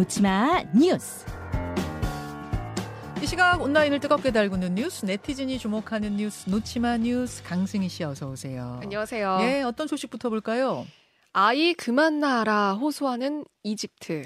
놓치마 뉴스. 이 시각 온라인을 뜨겁게 달구는 뉴스, 네티즌이 주목하는 뉴스, 놓치마 뉴스 강승희 씨 어서 오세요. 안녕하세요. 예, 어떤 소식부터 볼까요? 아이 그만 낳아라 호소하는 이집트.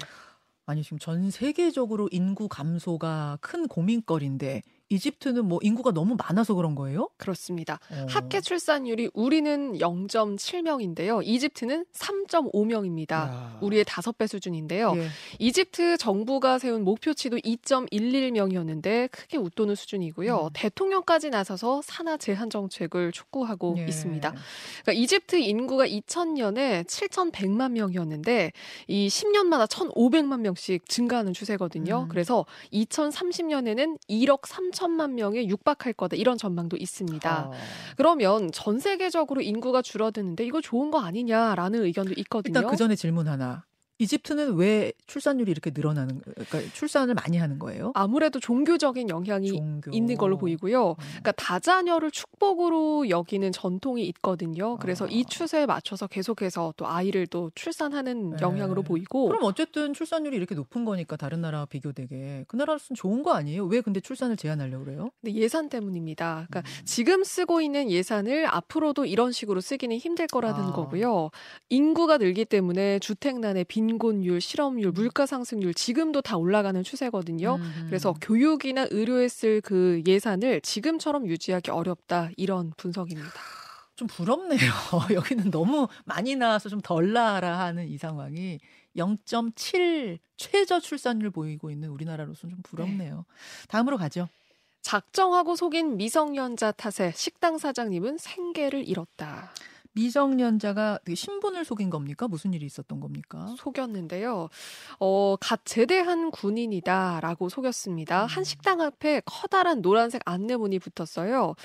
아니 지금 전 세계적으로 인구 감소가 큰 고민거리인데 이집트는 뭐 인구가 너무 많아서 그런 거예요? 그렇습니다. 어. 합계 출산율이 우리는 0.7명인데요. 이집트는 3.5명입니다. 야. 우리의 다섯 배 수준인데요. 예. 이집트 정부가 세운 목표치도 2.11명이었는데 크게 웃도는 수준이고요. 음. 대통령까지 나서서 산하 제한 정책을 촉구하고 예. 있습니다. 그러니까 이집트 인구가 2000년에 7,100만 명이었는데 이 10년마다 1,500만 명씩 증가하는 추세거든요. 음. 그래서 2030년에는 1억 3천 만 명에 육박할 거다 이런 전망도 있습니다. 어. 그러면 전 세계적으로 인구가 줄어드는데 이거 좋은 거 아니냐라는 의견도 있거든요. 일단 그 전에 질문 하나. 이집트는 왜 출산율이 이렇게 늘어나는 그러니까 출산을 많이 하는 거예요? 아무래도 종교적인 영향이 종교. 있는 걸로 보이고요. 음. 그러니까 다자녀를 축복으로 여기는 전통이 있거든요. 그래서 아. 이 추세에 맞춰서 계속해서 또 아이를 또 출산하는 네. 영향으로 보이고 그럼 어쨌든 출산율이 이렇게 높은 거니까 다른 나라와 비교되게 그 나라로서는 좋은 거 아니에요? 왜 근데 출산을 제한하려고 그래요? 근데 예산 때문입니다. 그러니까 음. 지금 쓰고 있는 예산을 앞으로도 이런 식으로 쓰기는 힘들 거라는 아. 거고요. 인구가 늘기 때문에 주택난의 빈 곤율, 실업률, 물가 상승률 지금도 다 올라가는 추세거든요. 음. 그래서 교육이나 의료에 쓸 그 예산을 지금처럼 유지하기 어렵다 이런 분석입니다. 좀 부럽네요. 여기는 너무 많이 나와서 좀 덜 나아라 하는 이 상황이 0.7 최저 출산율 보이고 있는 우리나라로서는 좀 부럽네요. 다음으로 가죠. 작정하고 속인 미성년자 탓에 식당 사장님은 생계를 잃었다. 미성년자가 그 신분을 속인 겁니까? 무슨 일이 있었던 겁니까? 속였는데요. 어, 갓 제대한 군인이다라고 속였습니다. 한 식당 앞에 커다란 노란색 안내문이 붙었어요.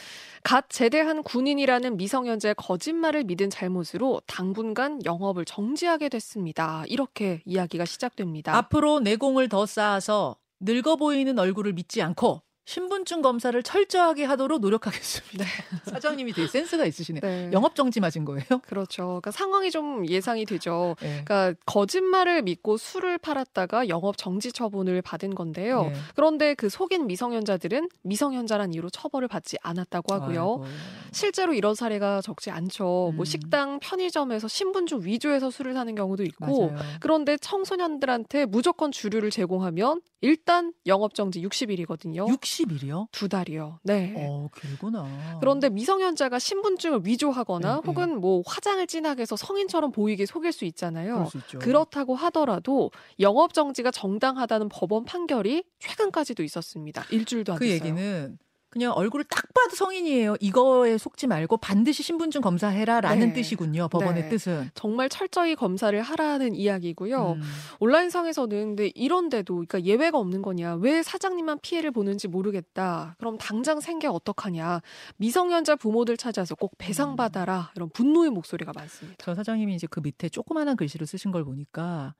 갓 제대한 군인이라는 미성년자의 거짓말을 믿은 잘못으로 당분간 영업을 정지하게 됐습니다. 이렇게 이야기가 시작됩니다. 앞으로 내공을 더 쌓아서 늙어 보이는 얼굴을 믿지 않고 신분증 검사를 철저하게 하도록 노력하겠습니다. 사장님이 되게 센스가 있으시네요. 네. 영업 정지 맞은 거예요? 그렇죠. 그러니까 상황이 좀 예상이 되죠. 네. 그러니까 거짓말을 믿고 술을 팔았다가 영업 정지 처분을 받은 건데요. 네. 그런데 그 속인 미성년자들은 미성년자란 이유로 처벌을 받지 않았다고 하고요. 아이고. 실제로 이런 사례가 적지 않죠. 음. 뭐 식당, 편의점에서 신분증 위조해서 술을 사는 경우도 있고. 맞아요. 그런데 청소년들한테 무조건 주류를 제공하면 일단 영업 정지 60일이거든요. 60 일이요? 두 달이요. 네. 어, 길구나. 그런데 미성년자가 신분증을 위조하거나 네, 네. 혹은 뭐 화장을 진하게 해서 성인처럼 보이게 속일 수 있잖아요. 수. 그렇다고 하더라도 영업 정지가 정당하다는 법원 판결이 최근까지도 있었습니다. 일주일도 안그 됐어요. 얘기는 그냥 얼굴을 딱 봐도 성인이에요. 이거에 속지 말고 반드시 신분증 검사해라라는 네. 뜻이군요. 법원의 네. 뜻은. 정말 철저히 검사를 하라는 이야기고요. 음. 온라인상에서는 근데 이런데도 그러니까 예외가 없는 거냐? 왜 사장님만 피해를 보는지 모르겠다. 그럼 당장 생계 어떡하냐? 미성년자 부모들 찾아서 꼭 배상 받아라. 이런 분노의 목소리가 많습니다. 저 사장님이 이제 그 밑에 조그마한 글씨로 쓰신 걸 보니까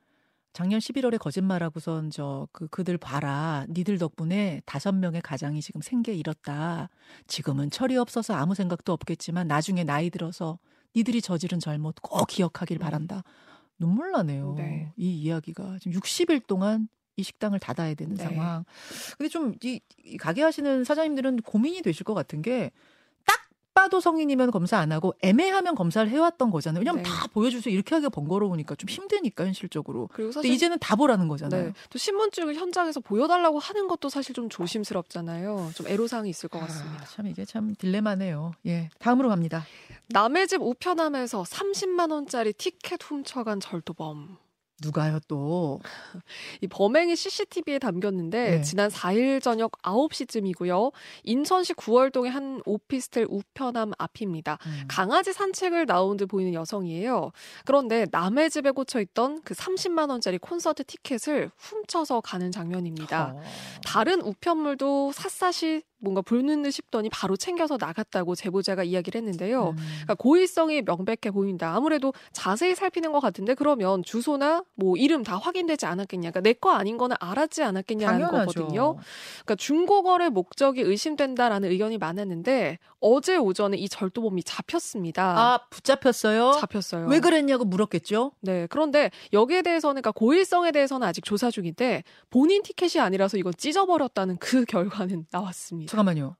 작년 11월에 거짓말하고선 저 그 그들 봐라. 니들 덕분에 다섯 명의 가장이 지금 생계 잃었다. 지금은 철이 없어서 아무 생각도 없겠지만 나중에 나이 들어서 니들이 저지른 잘못 꼭 기억하길 바란다. 눈물 나네요. 네. 이 이야기가 지금 60일 동안 이 식당을 닫아야 되는 네. 상황. 근데 좀이 가게 하시는 사장님들은 고민이 되실 것 같은 게 딱 봐도 성인이면 검사 안 하고 애매하면 검사를 해왔던 거잖아요. 왜냐면 네. 다 보여주세요. 이렇게 하기가 번거로우니까 좀 힘드니까 현실적으로. 그리고 사실 이제는 다 보라는 거잖아요. 네. 또 신분증을 현장에서 보여달라고 하는 것도 사실 좀 조심스럽잖아요. 좀 애로사항이 있을 것 같습니다. 아, 참 이게 참 딜레마네요. 예, 다음으로 갑니다. 남의 집 우편함에서 30만 원짜리 티켓 훔쳐간 절도범. 누가요 또? 이 범행이 CCTV에 담겼는데 네. 지난 4일 저녁 9시쯤이고요. 인천시 구월동의 한 오피스텔 우편함 앞입니다. 음. 강아지 산책을 나온 듯 보이는 여성이에요. 그런데 남의 집에 꽂혀 있던 그 30만 원짜리 콘서트 티켓을 훔쳐서 가는 장면입니다. 어. 다른 우편물도 샅샅이 뭔가 부르는 듯 싶더니 바로 챙겨서 나갔다고 제보자가 이야기를 했는데요. 음. 그러니까 고의성이 명백해 보인다. 아무래도 자세히 살피는 것 같은데 그러면 주소나 뭐 이름 다 확인되지 않았겠냐. 그러니까 내 거 아닌 거는 알았지 않았겠냐는 거거든요. 그러니까 중고거래 목적이 의심된다라는 의견이 많았는데 어제 오전에 이 절도범이 잡혔습니다. 아 붙잡혔어요? 잡혔어요. 왜 그랬냐고 물었겠죠? 네. 그런데 여기에 대해서는 그러니까 고의성에 대해서는 아직 조사 중인데 본인 티켓이 아니라서 이건 찢어버렸다는 그 결과는 나왔습니다. 잠깐만요.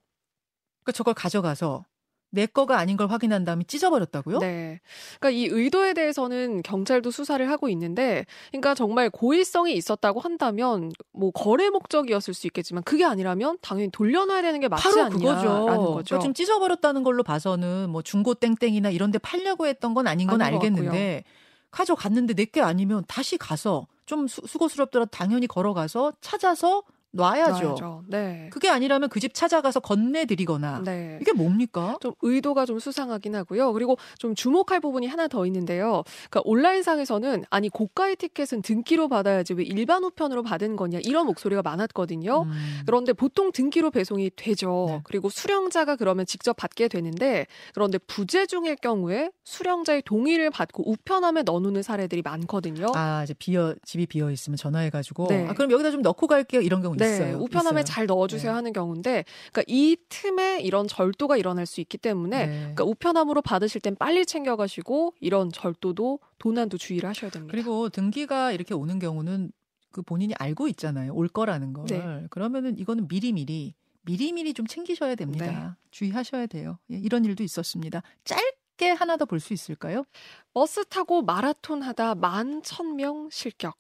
그러니까 저걸 가져가서 내 거가 아닌 걸 확인한 다음에 찢어버렸다고요? 네. 그러니까 이 의도에 대해서는 경찰도 수사를 하고 있는데, 그러니까 정말 고의성이 있었다고 한다면 뭐 거래 목적이었을 수 있겠지만 그게 아니라면 당연히 돌려놔야 되는 게 맞지 바로 않냐라는 그거죠. 거죠. 그러니까 좀 찢어버렸다는 걸로 봐서는 뭐 중고 땡땡이나 이런데 팔려고 했던 건 아닌 건 알겠는데 가져갔는데 내 게 아니면 다시 가서 좀 수, 수고스럽더라도 당연히 걸어가서 찾아서 놔야죠. 놔야죠. 네. 그게 아니라면 그 집 찾아가서 건네드리거나 네. 이게 뭡니까? 좀 의도가 좀 수상하긴 하고요. 그리고 좀 주목할 부분이 하나 더 있는데요. 그러니까 온라인상에서는 아니 고가의 티켓은 등기로 받아야지 왜 일반 우편으로 받은 거냐 이런 목소리가 많았거든요. 음. 그런데 보통 등기로 배송이 되죠. 네. 그리고 수령자가 그러면 직접 받게 되는데 그런데 부재중일 경우에 수령자의 동의를 받고 우편함에 넣어놓는 사례들이 많거든요. 아 이제 비어 집이 비어 있으면 전화해가지고 네. 아, 그럼 여기다 좀 넣고 갈게요 이런 경우 네, 있어요. 우편함에 있어요. 잘 넣어주세요 네. 하는 경우인데, 그러니까 이 틈에 이런 절도가 일어날 수 있기 때문에, 네. 그러니까 우편함으로 받으실 땐 빨리 챙겨가시고 이런 절도도 도난도 주의를 하셔야 됩니다. 그리고 등기가 이렇게 오는 경우는 그 본인이 알고 있잖아요. 올 거라는 걸. 네. 그러면은 이거는 미리미리 미리미리 좀 챙기셔야 됩니다. 네. 주의하셔야 돼요. 예, 이런 일도 있었습니다. 짧게 하나 더 볼 수 있을까요? 버스 타고 마라톤 하다 만 천 명 실격.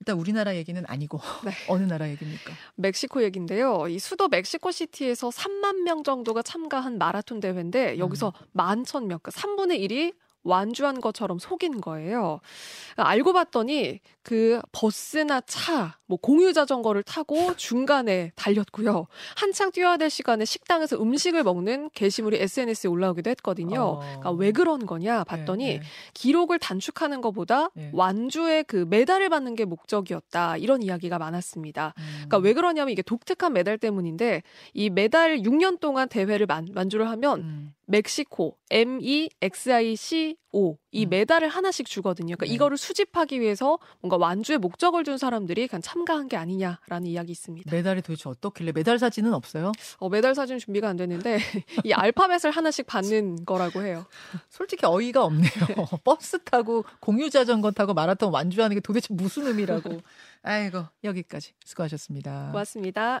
일단 우리나라 얘기는 아니고 네. 어느 나라 얘기입니까? 멕시코 얘긴데요. 이 수도 멕시코 시티에서 3만 명 정도가 참가한 마라톤 대회인데 여기서 음. 만천 명, 그러니까 3분의 1이 완주한 것처럼 속인 거예요. 알고 봤더니 그 버스나 차, 뭐 공유 자전거를 타고 중간에 달렸고요. 한창 뛰어야 될 시간에 식당에서 음식을 먹는 게시물이 SNS에 올라오기도 했거든요. 어. 그러니까 왜 그런 거냐 봤더니 네, 네. 기록을 단축하는 것보다 네. 완주의 그 메달을 받는 게 목적이었다. 이런 이야기가 많았습니다. 음. 그러니까 왜 그러냐면 이게 독특한 메달 때문인데 이 메달 6년 동안 대회를 만, 만주를 하면 음. 멕시코 MEXICO 이 음. 메달을 하나씩 주거든요. 그러니까 네. 이거를 수집하기 위해서 뭔가 완주의 목적을 준 사람들이 그냥 참가한 게 아니냐라는 이야기 있습니다. 메달이 도대체 어떻길래 메달 사진은 없어요? 어, 메달 사진 준비가 안 됐는데 이 알파벳을 하나씩 받는 거라고 해요. 솔직히 어이가 없네요. 버스 타고 공유 자전거 타고 마라톤 완주하는 게 도대체 무슨 의미라고. 아이고 여기까지 수고하셨습니다. 고맙습니다.